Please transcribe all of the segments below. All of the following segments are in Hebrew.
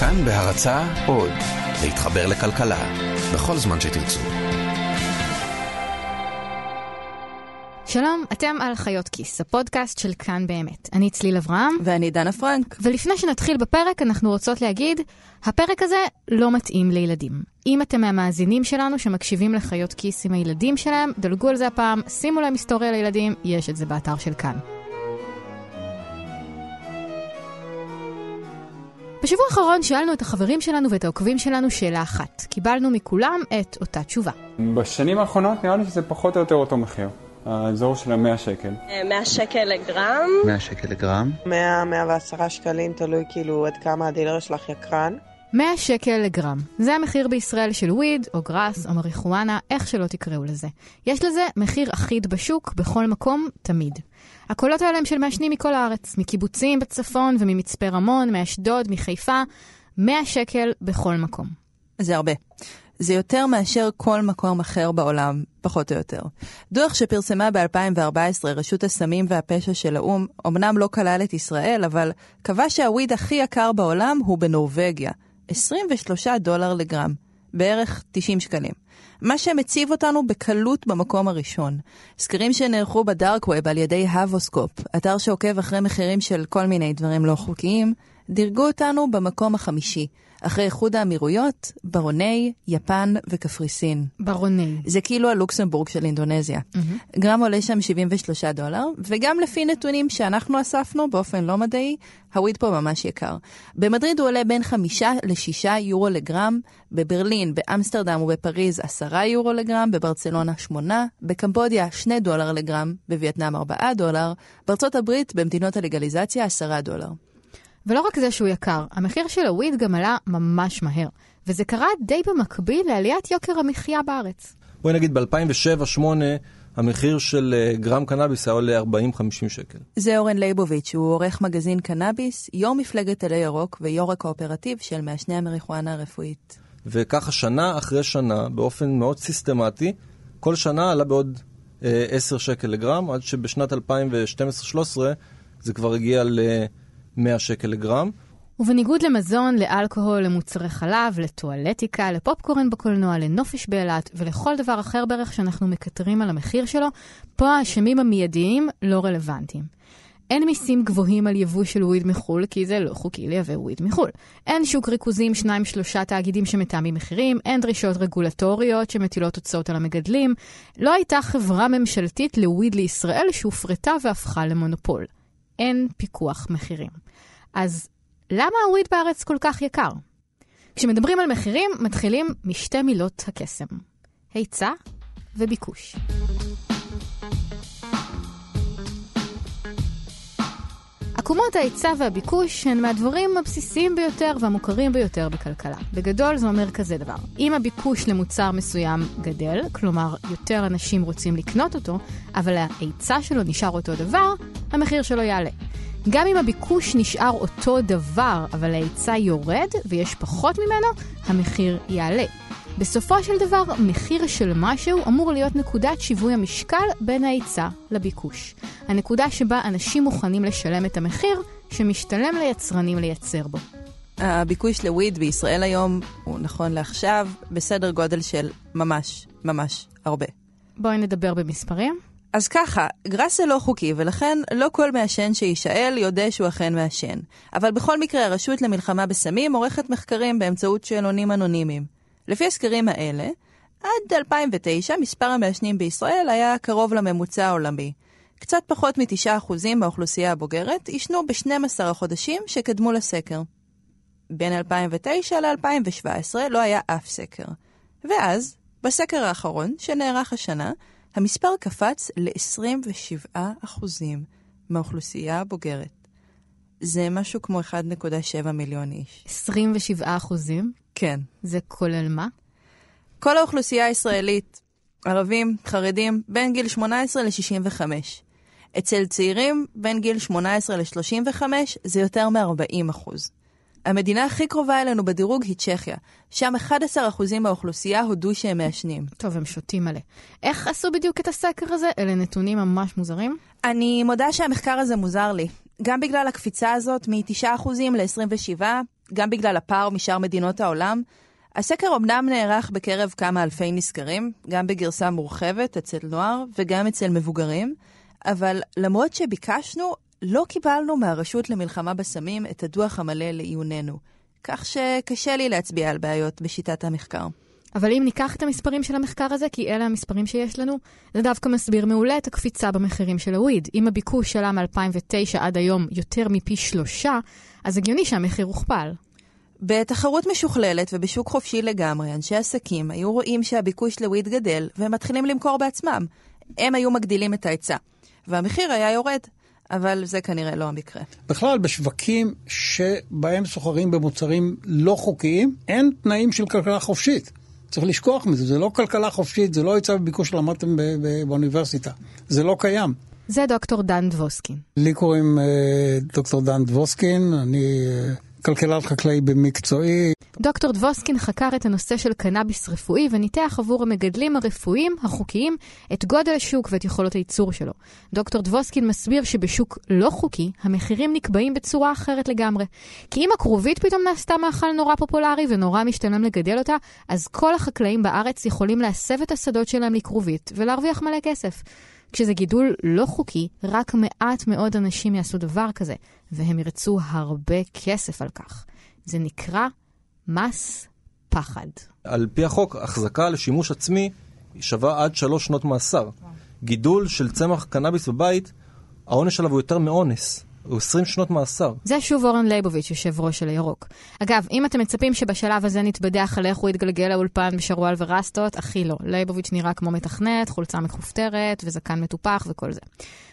כאן בהרצה עוד, להתחבר לכלכלה, בכל זמן שתרצו. שלום, אתם על חיות כיס, הפודקאסט של כאן באמת. אני צליל אברהם. ואני דנה פרנק. ולפני שנתחיל בפרק, אנחנו רוצות להגיד, הפרק הזה לא מתאים לילדים. אם אתם מהמאזינים שלנו שמקשיבים לחיות כיס עם הילדים שלהם, דלגו על זה הפעם, שימו להם היסטוריה לילדים, יש את זה באתר של כאן. בשבוע האחרון שאלנו את החברים שלנו ואת העוקבים שלנו שאלה אחת. קיבלנו מכולם את אותה תשובה. בשנים האחרונות נראה לי שזה פחות או יותר אותו מחיר. האזור של המאה שקל. 100 שקל לגרם. 100 שקל לגרם. 100, 110 שקלים, תלוי כאילו עד כמה הדילר שלך יקרן. 100 שקל לגרם. זה המחיר בישראל של וויד, או גראס, או מריחואנה, איך שלא תקראו לזה. יש לזה מחיר אחיד בשוק, בכל מקום, תמיד. הקולות האלה הם של מעשנים מכל הארץ, מקיבוצים בצפון וממצפה רמון, מאשדוד, מחיפה, 100 שקל בכל מקום. זה הרבה. זה יותר מאשר כל מקום אחר בעולם, פחות או יותר. דוח שפרסמה ב-2014 רשות הסמים והפשע של האו"ם, אמנם לא כלל את ישראל, אבל קבע שהוויד הכי יקר בעולם הוא בנורבגיה, 23 דולר לגרם, בערך 90 שקלים. מה שמציב אותנו בקלות במקום הראשון. סקרים שנערכו בדארק ווב על ידי הבוסקופ, אתר שעוקב אחרי מחירים של כל מיני דברים לא חוקיים, דירגו אותנו במקום החמישי, אחרי איחוד האמירויות, ברוני, יפן וקפריסין. ברוני. זה כאילו הלוקסמבורג של אינדונזיה. Mm-hmm. גרם עולה שם 73 דולר, וגם לפי נתונים שאנחנו אספנו באופן לא מדעי, הוויד פה ממש יקר. במדריד הוא עולה בין 5 ל-6 יורו לגרם, בברלין, באמסטרדם ובפריז 10 יורו לגרם, בברצלונה 8, בקמבודיה 2 דולר לגרם, בווייטנאם 4 דולר, בארצות הברית, במדינות הלגליזציה 10 דולר. ולא רק זה שהוא יקר, המחיר של הוויד גם עלה ממש מהר. וזה קרה די במקביל לעליית יוקר המחיה בארץ. בואי נגיד ב-2007-2008 המחיר של גרם קנאביס היה עולה 40-50 שקל. זה אורן ליבוביץ', הוא עורך מגזין קנאביס, יו"ר מפלגת עלי ירוק ויו"ר הקואופרטיב של מעשני המריחואנה הרפואית. וככה שנה אחרי שנה, באופן מאוד סיסטמטי, כל שנה עלה בעוד אה, 10 שקל לגרם, עד שבשנת 2012-2013 זה כבר הגיע ל... 100 שקל לגרם. ובניגוד למזון, לאלכוהול, למוצרי חלב, לטואלטיקה, לפופקורן בקולנוע, לנופש באילת ולכל דבר אחר בערך שאנחנו מקטרים על המחיר שלו, פה האשמים המיידיים לא רלוונטיים. אין מיסים גבוהים על יבוא של וויד מחו"ל, כי זה לא חוקי לייבא וויד מחו"ל. אין שוק ריכוזים, שניים שלושה תאגידים שמתאמים מחירים, אין דרישות רגולטוריות שמטילות הוצאות על המגדלים. לא הייתה חברה ממשלתית לוויד לישראל שהופרטה והפכה למונופול. אין פיקוח מחירים. אז למה הוויד בארץ כל כך יקר? כשמדברים על מחירים, מתחילים משתי מילות הקסם. היצע וביקוש. עקומות ההיצע והביקוש הן מהדברים הבסיסיים ביותר והמוכרים ביותר בכלכלה. בגדול זה אומר כזה דבר, אם הביקוש למוצר מסוים גדל, כלומר יותר אנשים רוצים לקנות אותו, אבל ההיצע שלו נשאר אותו דבר, המחיר שלו יעלה. גם אם הביקוש נשאר אותו דבר, אבל ההיצע יורד ויש פחות ממנו, המחיר יעלה. בסופו של דבר, מחיר של משהו אמור להיות נקודת שיווי המשקל בין ההיצע לביקוש. הנקודה שבה אנשים מוכנים לשלם את המחיר שמשתלם ליצרנים לייצר בו. הביקוש לוויד בישראל היום הוא נכון לעכשיו בסדר גודל של ממש ממש הרבה. בואי נדבר במספרים. אז ככה, גראס זה לא חוקי, ולכן לא כל מעשן שיישאל יודע שהוא אכן מעשן. אבל בכל מקרה, הרשות למלחמה בסמים עורכת מחקרים באמצעות שאלונים אנונימיים. לפי הסקרים האלה, עד 2009 מספר המעשנים בישראל היה קרוב לממוצע העולמי. קצת פחות מ-9% מהאוכלוסייה הבוגרת עישנו ב-12 החודשים שקדמו לסקר. בין 2009 ל-2017 לא היה אף סקר. ואז, בסקר האחרון, שנערך השנה, המספר קפץ ל-27% מהאוכלוסייה הבוגרת. זה משהו כמו 1.7 מיליון איש. 27 אחוזים? כן. זה כולל מה? כל האוכלוסייה הישראלית, ערבים, חרדים, בין גיל 18 ל-65. אצל צעירים, בין גיל 18 ל-35, זה יותר מ-40 אחוז. המדינה הכי קרובה אלינו בדירוג היא צ'כיה. שם 11% מהאוכלוסייה הודו שהם מעשנים. טוב, הם שותים מלא. איך עשו בדיוק את הסקר הזה? אלה נתונים ממש מוזרים. אני מודה שהמחקר הזה מוזר לי. גם בגלל הקפיצה הזאת מ-9% ל-27%, גם בגלל הפער משאר מדינות העולם. הסקר אמנם נערך בקרב כמה אלפי נסקרים, גם בגרסה מורחבת אצל נוער וגם אצל מבוגרים, אבל למרות שביקשנו, לא קיבלנו מהרשות למלחמה בסמים את הדוח המלא לעיוננו. כך שקשה לי להצביע על בעיות בשיטת המחקר. אבל אם ניקח את המספרים של המחקר הזה, כי אלה המספרים שיש לנו, זה דווקא מסביר מעולה את הקפיצה במחירים של הוויד. אם הביקוש עלה מ-2009 עד היום יותר מפי שלושה, אז הגיוני שהמחיר הוכפל. בתחרות משוכללת ובשוק חופשי לגמרי, אנשי עסקים היו רואים שהביקוש לוויד גדל, והם מתחילים למכור בעצמם. הם היו מגדילים את ההיצע, והמחיר היה יורד. אבל זה כנראה לא המקרה. בכלל, בשווקים שבהם סוחרים במוצרים לא חוקיים, אין תנאים של כלכלה חופשית. צריך לשכוח מזה, זה לא כלכלה חופשית, זה לא היצע בביקוש שלמדתם באוניברסיטה. זה לא קיים. זה דוקטור דן דבוסקין. לי קוראים אה, דוקטור דן דבוסקין, אני אה, כלכלן חקלאי במקצועי. דוקטור דבוסקין חקר את הנושא של קנאביס רפואי וניתח עבור המגדלים הרפואיים החוקיים את גודל השוק ואת יכולות הייצור שלו. דוקטור דבוסקין מסביר שבשוק לא חוקי המחירים נקבעים בצורה אחרת לגמרי. כי אם הכרובית פתאום נעשתה מאכל נורא פופולרי ונורא משתלם לגדל אותה, אז כל החקלאים בארץ יכולים להסב את השדות שלהם לכרובית ולהרוויח מלא כסף. כשזה גידול לא חוקי, רק מעט מאוד אנשים יעשו דבר כזה, והם ירצו הרבה כסף על כך. זה נקרא מס פחד. על פי החוק, החזקה לשימוש עצמי שווה עד שלוש שנות מאסר. גידול של צמח קנאביס בבית, העונש עליו הוא יותר מאונס. הוא 20 שנות מאסר. זה שוב אורן ליבוביץ', יושב ראש של הירוק. אגב, אם אתם מצפים שבשלב הזה נתבדח על איך הוא יתגלגל לאולפן בשרוואל ורסטות, הכי לא. ליבוביץ' נראה כמו מתכנת, חולצה מכופתרת וזקן מטופח וכל זה.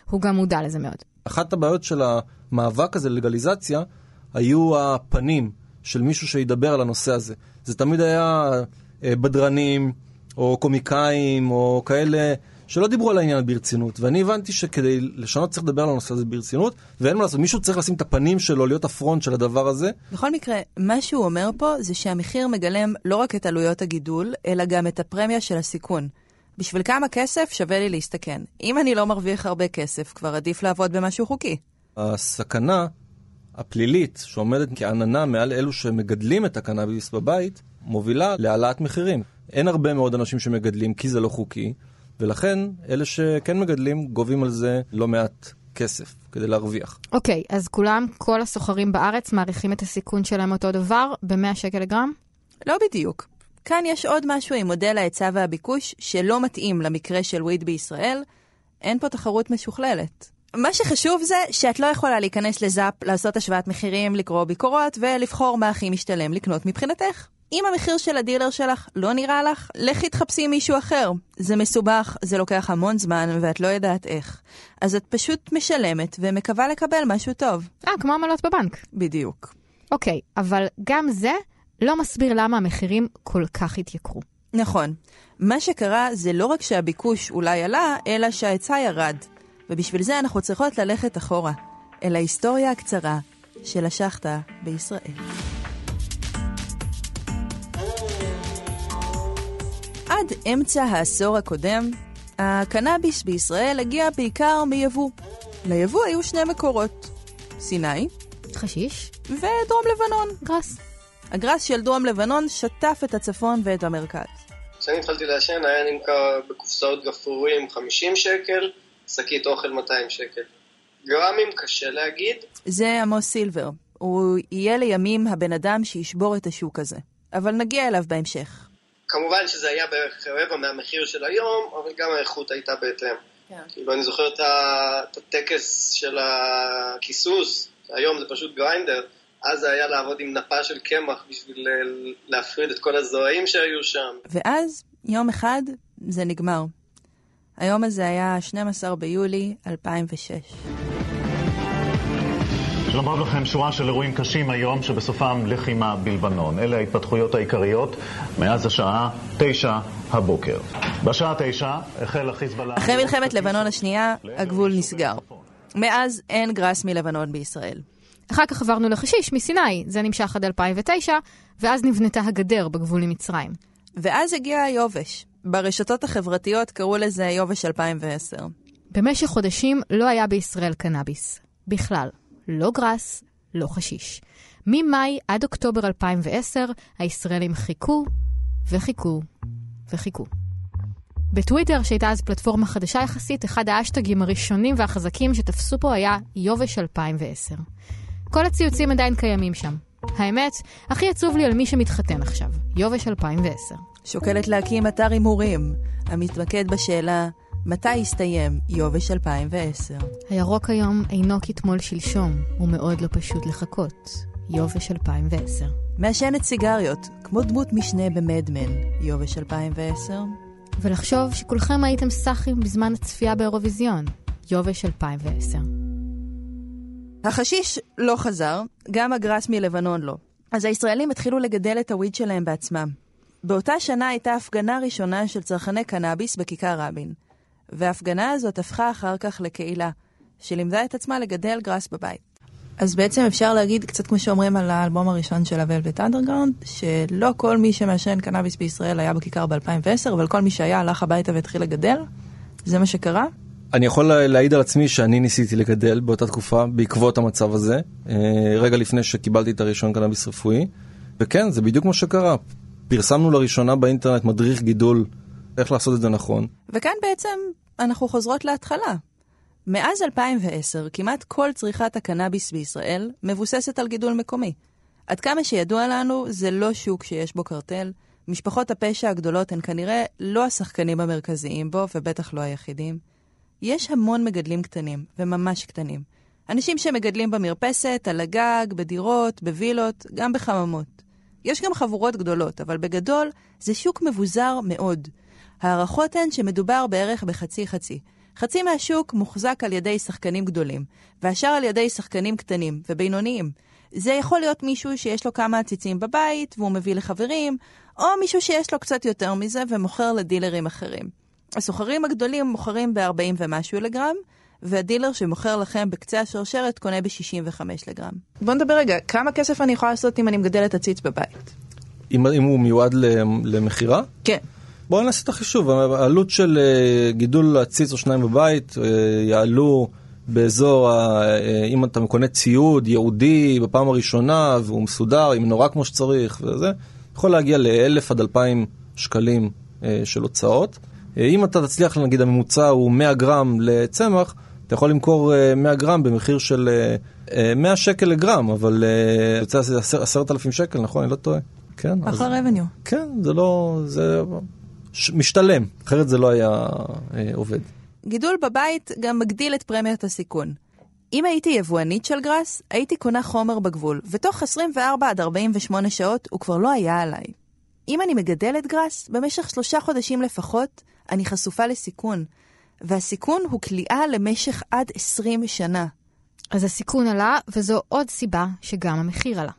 הוא גם מודע לזה מאוד. אחת הבעיות של המאבק הזה ללגליזציה היו הפנים של מישהו שידבר על הנושא הזה. זה תמיד היה אה, בדרנים, או קומיקאים, או כאלה שלא דיברו על העניין ברצינות. ואני הבנתי שכדי לשנות צריך לדבר על הנושא הזה ברצינות, ואין מה לעשות, מישהו צריך לשים את הפנים שלו, להיות הפרונט של הדבר הזה. בכל מקרה, מה שהוא אומר פה זה שהמחיר מגלם לא רק את עלויות הגידול, אלא גם את הפרמיה של הסיכון. בשביל כמה כסף שווה לי להסתכן. אם אני לא מרוויח הרבה כסף, כבר עדיף לעבוד במשהו חוקי. הסכנה הפלילית שעומדת כעננה מעל אלו שמגדלים את הקנאביס בבית, מובילה להעלאת מחירים. אין הרבה מאוד אנשים שמגדלים כי זה לא חוקי, ולכן אלה שכן מגדלים גובים על זה לא מעט כסף כדי להרוויח. אוקיי, okay, אז כולם, כל הסוחרים בארץ מעריכים את הסיכון שלהם אותו דבר ב-100 שקל לגרם? לא בדיוק. כאן יש עוד משהו עם מודל ההיצע והביקוש שלא מתאים למקרה של וויד בישראל. אין פה תחרות משוכללת. מה שחשוב זה שאת לא יכולה להיכנס לזאפ, לעשות השוואת מחירים, לקרוא ביקורות ולבחור מה הכי משתלם לקנות מבחינתך. אם המחיר של הדילר שלך לא נראה לך, לכי תחפשי מישהו אחר. זה מסובך, זה לוקח המון זמן ואת לא יודעת איך. אז את פשוט משלמת ומקווה לקבל משהו טוב. אה, כמו עמלות בבנק. בדיוק. אוקיי, אבל גם זה לא מסביר למה המחירים כל כך התייקרו. נכון. מה שקרה זה לא רק שהביקוש אולי עלה, אלא שההיצע ירד. ובשביל זה אנחנו צריכות ללכת אחורה, אל ההיסטוריה הקצרה של השחטה בישראל. עד אמצע העשור הקודם, הקנאביס בישראל הגיע בעיקר מיבוא. ליבוא היו שני מקורות, סיני. חשיש. ודרום לבנון. גראס. הגראס של דרום לבנון שטף את הצפון ואת המרכז. כשאני התחלתי לעשן היה נמכר בקופסאות גפרורים 50 שקל, שקית אוכל 200 שקל. גרמים קשה להגיד. זה עמוס סילבר. הוא יהיה לימים הבן אדם שישבור את השוק הזה. אבל נגיע אליו בהמשך. כמובן שזה היה בערך רבע מהמחיר של היום, אבל גם האיכות הייתה בהתאם. כן. כאילו, אני זוכר את הטקס של הכיסוס, היום זה פשוט גריינדר, אז זה היה לעבוד עם נפה של קמח בשביל להפריד את כל הזרעים שהיו שם. ואז, יום אחד, זה נגמר. היום הזה היה 12 ביולי 2006. שלום רב לכם, שורה של אירועים קשים היום שבסופם לחימה בלבנון. אלה ההתפתחויות העיקריות מאז השעה תשע הבוקר. בשעה תשע החל החיזבאללה... אחרי מלחמת לבנון השנייה, הגבול נסגר. מאז אין גראס מלבנון בישראל. אחר כך עברנו לחשיש מסיני, זה נמשך עד 2009, ואז נבנתה הגדר בגבול עם מצרים. ואז הגיע היובש. ברשתות החברתיות קראו לזה יובש 2010. במשך חודשים לא היה בישראל קנאביס. בכלל. לא גראס, לא חשיש. ממאי עד אוקטובר 2010, הישראלים חיכו וחיכו וחיכו. בטוויטר, שהייתה אז פלטפורמה חדשה יחסית, אחד האשטגים הראשונים והחזקים שתפסו פה היה יובש 2010. כל הציוצים עדיין קיימים שם. האמת, הכי עצוב לי על מי שמתחתן עכשיו, יובש 2010. שוקלת להקים אתר הימורים, המתמקד בשאלה מתי יסתיים יובש 2010. הירוק היום אינו כתמול שלשום, ומאוד לא פשוט לחכות. יובש 2010. מעשנת סיגריות, כמו דמות משנה במדמן, יובש 2010. ולחשוב שכולכם הייתם סאחים בזמן הצפייה באירוויזיון, יובש 2010. החשיש לא חזר, גם הגראס מלבנון לא. אז הישראלים התחילו לגדל את ה weed שלהם בעצמם. באותה שנה הייתה הפגנה ראשונה של צרכני קנאביס בכיכר רבין. וההפגנה הזאת הפכה אחר כך לקהילה, שלימדה את עצמה לגדל גראס בבית. אז בעצם אפשר להגיד, קצת כמו שאומרים על האלבום הראשון של הוולבט אנדרגראונד, שלא כל מי שמעשן קנאביס בישראל היה בכיכר ב-2010, אבל כל מי שהיה הלך הביתה והתחיל לגדל. זה מה שקרה. אני יכול להעיד על עצמי שאני ניסיתי לגדל באותה תקופה בעקבות המצב הזה, אה, רגע לפני שקיבלתי את הרישיון קנאביס רפואי, וכן, זה בדיוק מה שקרה. פרסמנו לראשונה באינטרנט מדריך גידול, איך לעשות את זה נכון. וכאן בעצם אנחנו חוזרות להתחלה. מאז 2010, כמעט כל צריכת הקנאביס בישראל מבוססת על גידול מקומי. עד כמה שידוע לנו, זה לא שוק שיש בו קרטל. משפחות הפשע הגדולות הן כנראה לא השחקנים המרכזיים בו, ובטח לא היחידים. יש המון מגדלים קטנים, וממש קטנים. אנשים שמגדלים במרפסת, על הגג, בדירות, בווילות, גם בחממות. יש גם חבורות גדולות, אבל בגדול זה שוק מבוזר מאוד. ההערכות הן שמדובר בערך בחצי-חצי. חצי מהשוק מוחזק על ידי שחקנים גדולים, והשאר על ידי שחקנים קטנים ובינוניים. זה יכול להיות מישהו שיש לו כמה עציצים בבית, והוא מביא לחברים, או מישהו שיש לו קצת יותר מזה ומוכר לדילרים אחרים. הסוחרים הגדולים מוכרים ב-40 ומשהו לגרם, והדילר שמוכר לכם בקצה השרשרת קונה ב-65 לגרם. בוא נדבר רגע, כמה כסף אני יכולה לעשות אם אני מגדלת עציץ בבית? אם, אם הוא מיועד למכירה? כן. בואו נעשה את החישוב, העלות של אה, גידול עציץ או שניים בבית אה, יעלו באזור, אה, אם אתה קונה ציוד ייעודי בפעם הראשונה והוא מסודר, עם נורא כמו שצריך וזה, יכול להגיע ל-1,000 עד 2,000 שקלים של הוצאות. אם אתה תצליח, נגיד הממוצע הוא 100 גרם לצמח, אתה יכול למכור 100 גרם במחיר של 100 שקל לגרם, אבל יוצא 10,000 שקל, נכון? אני לא טועה. כן. אחלה רבניו. כן, זה לא... זה משתלם, אחרת זה לא היה אה, עובד. גידול בבית גם מגדיל את פרמיית הסיכון. אם הייתי יבואנית של גראס, הייתי קונה חומר בגבול, ותוך 24 עד 48 שעות הוא כבר לא היה עליי. אם אני מגדלת גראס, במשך שלושה חודשים לפחות, אני חשופה לסיכון, והסיכון הוא כליאה למשך עד 20 שנה. אז הסיכון עלה, וזו עוד סיבה שגם המחיר עלה.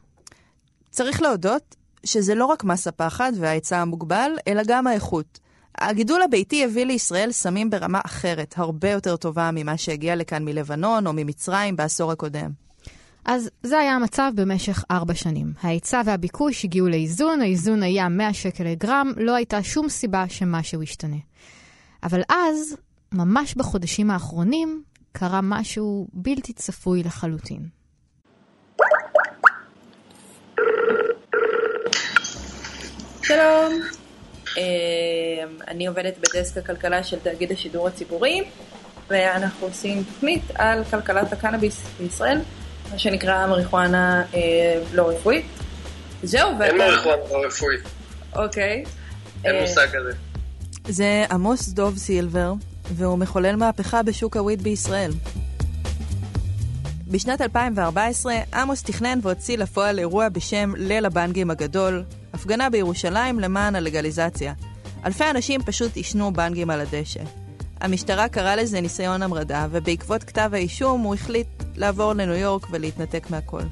צריך להודות שזה לא רק מס הפחד וההיצע המוגבל, אלא גם האיכות. הגידול הביתי הביא לישראל סמים ברמה אחרת, הרבה יותר טובה ממה שהגיע לכאן מלבנון או ממצרים בעשור הקודם. אז זה היה המצב במשך ארבע שנים. ההיצע והביקוש הגיעו לאיזון, האיזון היה 100 שקל לגרם, לא הייתה שום סיבה שמשהו ישתנה. אבל אז, ממש בחודשים האחרונים, קרה משהו בלתי צפוי לחלוטין. שלום, אמ, אני עובדת בדסק הכלכלה של תאגיד השידור הציבורי, ואנחנו עושים תוכנית על כלכלת הקנאביס בישראל, מה שנקרא מריחואנה אה, לא רפואית. זהו, ואתה... אין מריחואנה לא רפואית. אוקיי. אין אה, מושג כזה. זה עמוס דוב סילבר, והוא מחולל מהפכה בשוק הוויד בישראל. בשנת 2014 עמוס תכנן והוציא לפועל אירוע בשם ליל הבנגים הגדול, הפגנה בירושלים למען הלגליזציה. אלפי אנשים פשוט עישנו בנגים על הדשא. המשטרה קראה לזה ניסיון המרדה, ובעקבות כתב האישום הוא החליט לעבור לניו יורק ולהתנתק מהכל.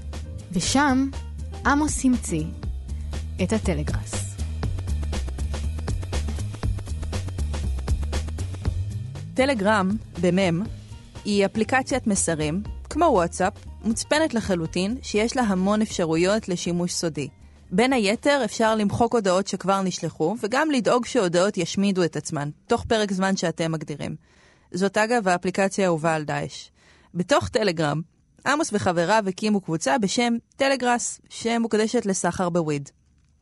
ושם עמוס המציא את הטלגראס. טלגרם, במם, היא אפליקציית מסרים, כמו וואטסאפ, מוצפנת לחלוטין, שיש לה המון אפשרויות לשימוש סודי. בין היתר, אפשר למחוק הודעות שכבר נשלחו, וגם לדאוג שהודעות ישמידו את עצמן, תוך פרק זמן שאתם מגדירים. זאת אגב האפליקציה האהובה על דאעש. בתוך טלגרם, עמוס וחבריו הקימו קבוצה בשם טלגראס, שמוקדשת לסחר בוויד.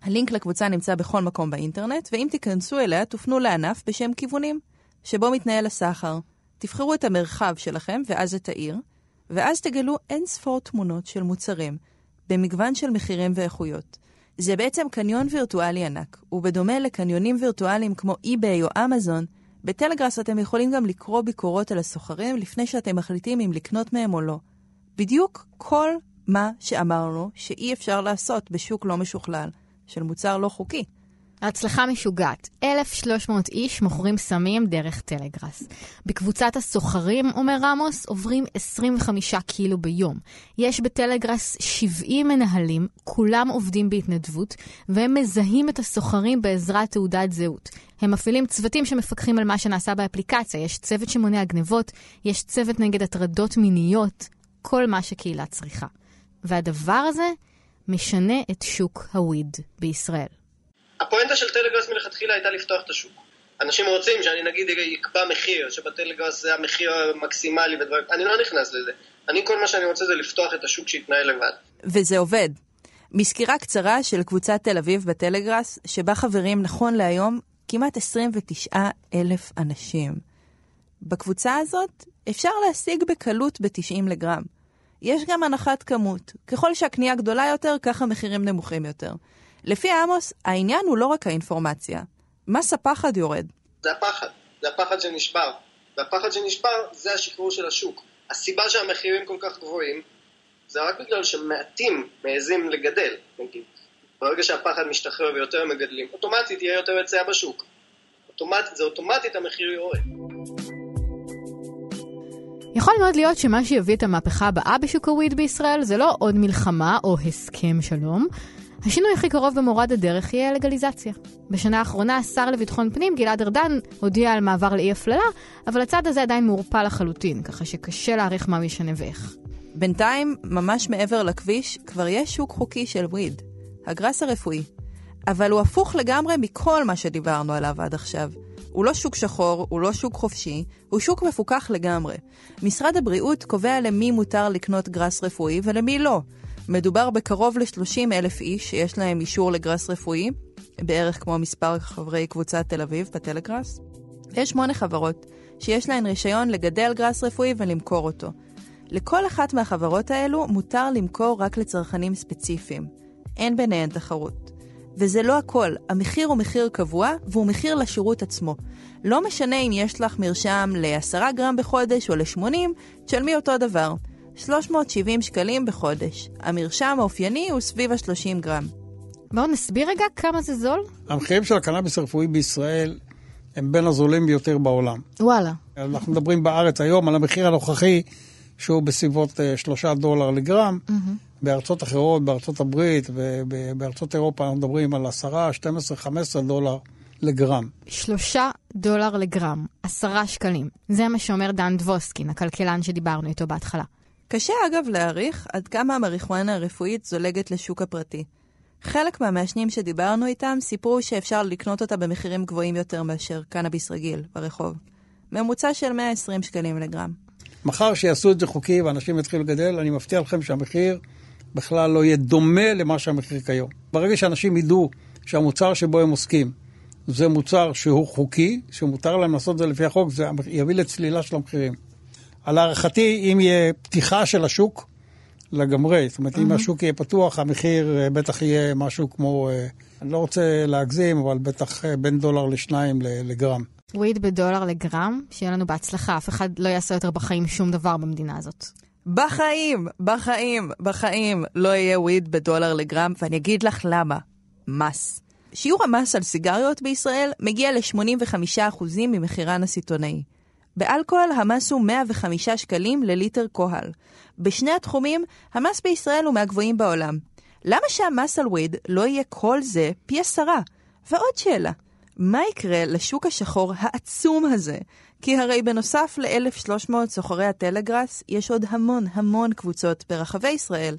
הלינק לקבוצה נמצא בכל מקום באינטרנט, ואם תיכנסו אליה, תופנו לענף בשם כיוונים, שבו מתנהל הסחר. תבחרו את המרחב שלכם, ואז את העיר, ואז תגלו אין ספור תמונות של מוצרים, במגוון של מחירים ואיכויות. זה בעצם קניון וירטואלי ענק, ובדומה לקניונים וירטואליים כמו eBay או אמזון, בטלגראס אתם יכולים גם לקרוא ביקורות על הסוחרים לפני שאתם מחליטים אם לקנות מהם או לא. בדיוק כל מה שאמרנו שאי אפשר לעשות בשוק לא משוכלל, של מוצר לא חוקי. ההצלחה משוגעת. 1,300 איש מוכרים סמים דרך טלגראס. בקבוצת הסוחרים, אומר רמוס, עוברים 25 קילו ביום. יש בטלגראס 70 מנהלים, כולם עובדים בהתנדבות, והם מזהים את הסוחרים בעזרת תעודת זהות. הם מפעילים צוותים שמפקחים על מה שנעשה באפליקציה. יש צוות שמונע גנבות, יש צוות נגד הטרדות מיניות, כל מה שקהילה צריכה. והדבר הזה משנה את שוק הוויד בישראל. הפואנטה של טלגראס מלכתחילה הייתה לפתוח את השוק. אנשים רוצים שאני נגיד אקבע מחיר, שבטלגראס זה המחיר המקסימלי ודברים, אני לא נכנס לזה. אני כל מה שאני רוצה זה לפתוח את השוק שיתנהל לבד. וזה עובד. מסקירה קצרה של קבוצת תל אביב בטלגראס, שבה חברים נכון להיום כמעט 29 אלף אנשים. בקבוצה הזאת אפשר להשיג בקלות ב-90 לגרם. יש גם הנחת כמות. ככל שהקנייה גדולה יותר, כך המחירים נמוכים יותר. לפי עמוס, העניין הוא לא רק האינפורמציה. מס הפחד יורד. זה הפחד, זה הפחד שנשבר. והפחד שנשבר זה השחרור של השוק. הסיבה שהמחירים כל כך גבוהים, זה רק בגלל שמעטים מעזים לגדל, נגיד. ברגע שהפחד משתחרר ויותר מגדלים, אוטומטית יהיה יותר היצע בשוק. אוטומטית, זה אוטומטית המחיר יורד. יכול מאוד להיות שמה שיביא את המהפכה הבאה בשוק הוויד בישראל זה לא עוד מלחמה או הסכם שלום. השינוי הכי קרוב במורד הדרך יהיה לגליזציה. בשנה האחרונה השר לביטחון פנים גלעד ארדן הודיע על מעבר לאי הפללה, אבל הצעד הזה עדיין מעורפל לחלוטין, ככה שקשה להעריך מה ישנה ואיך. בינתיים, ממש מעבר לכביש, כבר יש שוק חוקי של וויד, הגראס הרפואי. אבל הוא הפוך לגמרי מכל מה שדיברנו עליו עד עכשיו. הוא לא שוק שחור, הוא לא שוק חופשי, הוא שוק מפוקח לגמרי. משרד הבריאות קובע למי מותר לקנות גראס רפואי ולמי לא. מדובר בקרוב ל-30 אלף איש שיש להם אישור לגראס רפואי, בערך כמו מספר חברי קבוצת תל אביב בטלגראס. יש שמונה חברות שיש להן רישיון לגדל גראס רפואי ולמכור אותו. לכל אחת מהחברות האלו מותר למכור רק לצרכנים ספציפיים. אין ביניהן תחרות. וזה לא הכל, המחיר הוא מחיר קבוע והוא מחיר לשירות עצמו. לא משנה אם יש לך מרשם ל-10 גרם בחודש או ל-80, תשלמי אותו דבר. 370 שקלים בחודש. המרשם האופייני הוא סביב ה-30 גרם. בואו נסביר רגע כמה זה זול. המחירים של הקנאביס הרפואי בישראל הם בין הזולים ביותר בעולם. וואלה. אנחנו מדברים בארץ היום על המחיר הנוכחי, שהוא בסביבות 3 דולר לגרם. בארצות אחרות, בארצות הברית ובארצות אירופה אנחנו מדברים על 10, 12, 15 דולר לגרם. שלושה דולר לגרם, עשרה שקלים. זה מה שאומר דן דבוסקין, הכלכלן שדיברנו איתו בהתחלה. קשה אגב להעריך עד כמה המריחואנה הרפואית זולגת לשוק הפרטי. חלק מהמעשנים שדיברנו איתם סיפרו שאפשר לקנות אותה במחירים גבוהים יותר מאשר קנאביס רגיל ברחוב. ממוצע של 120 שקלים לגרם. מחר שיעשו את זה חוקי ואנשים יתחילו לגדל, אני מבטיח לכם שהמחיר בכלל לא יהיה דומה למה שהמחיר כיום. ברגע שאנשים ידעו שהמוצר שבו הם עוסקים זה מוצר שהוא חוקי, שמותר להם לעשות את זה לפי החוק, זה יביא לצלילה של המחירים. על הערכתי, אם יהיה פתיחה של השוק לגמרי, זאת אומרת, mm-hmm. אם השוק יהיה פתוח, המחיר אה, בטח יהיה משהו כמו, אה, אני לא רוצה להגזים, אבל בטח אה, בין דולר לשניים לגרם. וויד בדולר לגרם, שיהיה לנו בהצלחה, אף אחד לא יעשה יותר בחיים שום דבר במדינה הזאת. בחיים, בחיים, בחיים לא יהיה וויד בדולר לגרם, ואני אגיד לך למה. מס. שיעור המס על סיגריות בישראל מגיע ל-85% ממחירן הסיטונאי. באלכוהול המס הוא 105 שקלים לליטר קוהל. בשני התחומים, המס בישראל הוא מהגבוהים בעולם. למה שהמס על וויד לא יהיה כל זה פי עשרה? ועוד שאלה, מה יקרה לשוק השחור העצום הזה? כי הרי בנוסף ל-1,300 סוחרי הטלגראס, יש עוד המון המון קבוצות ברחבי ישראל.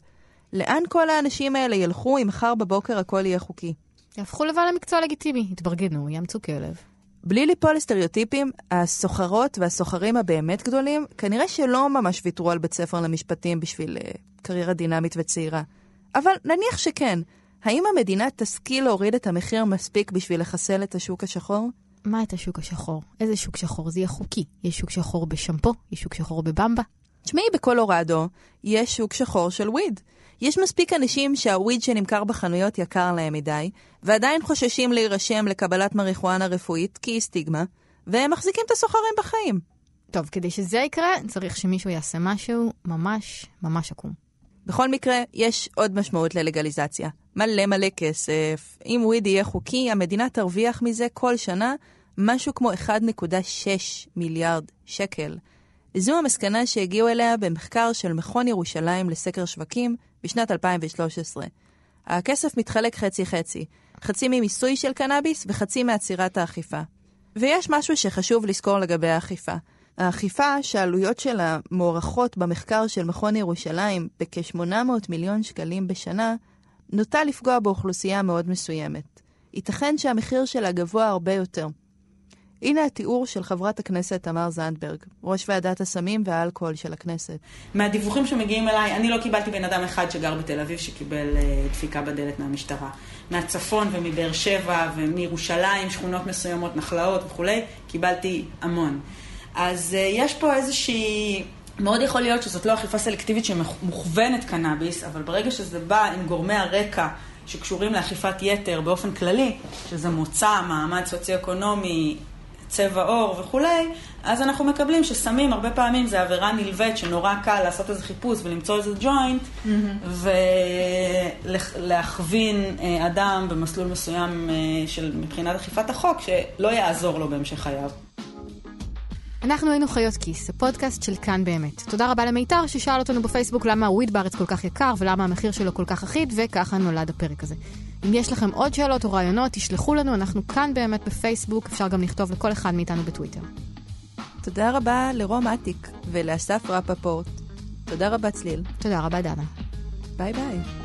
לאן כל האנשים האלה ילכו אם מחר בבוקר הכל יהיה חוקי? יהפכו לבעל המקצוע לגיטימי, יתברגנו, יאמצו כלב. בלי ליפול לסטריאוטיפים, הסוחרות והסוחרים הבאמת גדולים, כנראה שלא ממש ויתרו על בית ספר למשפטים בשביל uh, קריירה דינמית וצעירה. אבל נניח שכן, האם המדינה תשכיל להוריד את המחיר מספיק בשביל לחסל את השוק השחור? מה את השוק השחור? איזה שוק שחור? זה יהיה חוקי. יש שוק שחור בשמפו, יש שוק שחור בבמבה. תשמעי, בקולורדו יש שוק שחור של וויד. יש מספיק אנשים שהוויד שנמכר בחנויות יקר להם מדי, ועדיין חוששים להירשם לקבלת מריחואנה רפואית כי היא סטיגמה, והם מחזיקים את הסוחרים בחיים. טוב, כדי שזה יקרה, צריך שמישהו יעשה משהו ממש ממש עקום. בכל מקרה, יש עוד משמעות ללגליזציה. מלא מלא כסף. אם וויד יהיה חוקי, המדינה תרוויח מזה כל שנה משהו כמו 1.6 מיליארד שקל. זו המסקנה שהגיעו אליה במחקר של מכון ירושלים לסקר שווקים בשנת 2013. הכסף מתחלק חצי-חצי, חצי ממיסוי של קנאביס וחצי מעצירת האכיפה. ויש משהו שחשוב לזכור לגבי האכיפה. האכיפה שהעלויות שלה מוערכות במחקר של מכון ירושלים בכ-800 מיליון שקלים בשנה, נוטה לפגוע באוכלוסייה מאוד מסוימת. ייתכן שהמחיר שלה גבוה הרבה יותר. הנה התיאור של חברת הכנסת תמר זנדברג, ראש ועדת הסמים והאלכוהול של הכנסת. מהדיווחים שמגיעים אליי, אני לא קיבלתי בן אדם אחד שגר בתל אביב שקיבל uh, דפיקה בדלת מהמשטרה. מהצפון ומבאר שבע ומירושלים, שכונות מסוימות, נחלאות וכולי, קיבלתי המון. אז uh, יש פה איזושהי... מאוד יכול להיות שזאת לא אכיפה סלקטיבית שמוכוונת קנאביס, אבל ברגע שזה בא עם גורמי הרקע שקשורים לאכיפת יתר באופן כללי, שזה מוצא, מעמד סוציו-אקונומי, צבע עור וכולי, אז אנחנו מקבלים שסמים הרבה פעמים זה עבירה נלווית שנורא קל לעשות איזה חיפוש ולמצוא איזה ג'וינט mm-hmm. ולהכווין אה, אדם במסלול מסוים אה, של מבחינת אכיפת החוק שלא יעזור לו בהמשך חייו. אנחנו היינו חיות כיס, הפודקאסט של כאן באמת. תודה רבה למיתר ששאל אותנו בפייסבוק למה הוויד בארץ כל כך יקר ולמה המחיר שלו כל כך אחיד, וככה נולד הפרק הזה. אם יש לכם עוד שאלות או רעיונות, תשלחו לנו, אנחנו כאן באמת בפייסבוק, אפשר גם לכתוב לכל אחד מאיתנו בטוויטר. תודה רבה לרום אטיק ולאסף רפפורט. תודה רבה צליל. תודה רבה דנה. ביי ביי.